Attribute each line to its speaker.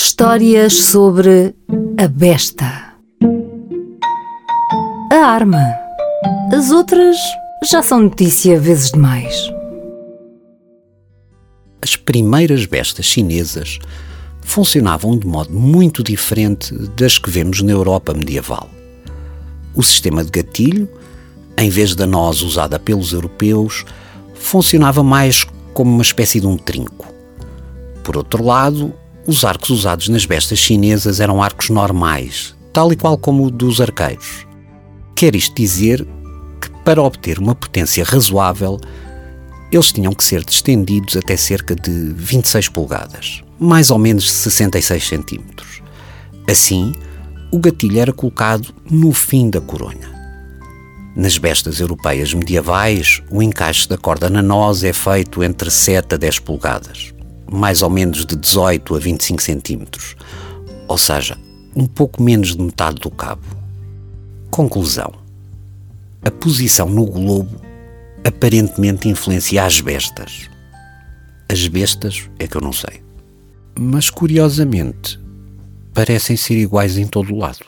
Speaker 1: Histórias sobre a besta. A arma. As outras já são notícia vezes demais.
Speaker 2: As primeiras bestas chinesas funcionavam de modo muito diferente das que vemos na Europa medieval. O sistema de gatilho, em vez da noz usada pelos europeus, funcionava mais como uma espécie de um trinco. Por outro lado, os arcos usados nas bestas chinesas eram arcos normais, tal e qual como o dos arqueiros. Quer isto dizer que, para obter uma potência razoável, eles tinham que ser distendidos até cerca de 26 polegadas, mais ou menos 66 centímetros. Assim, o gatilho era colocado no fim da coronha. Nas bestas europeias medievais, o encaixe da corda na noz é feito entre 7 a 10 polegadas mais ou menos de 18 a 25 centímetros, ou seja, um pouco menos de metade do cabo. Conclusão: a posição no globo aparentemente influencia as bestas. As bestas é que eu não sei. Mas curiosamente, parecem ser iguais em todo o lado.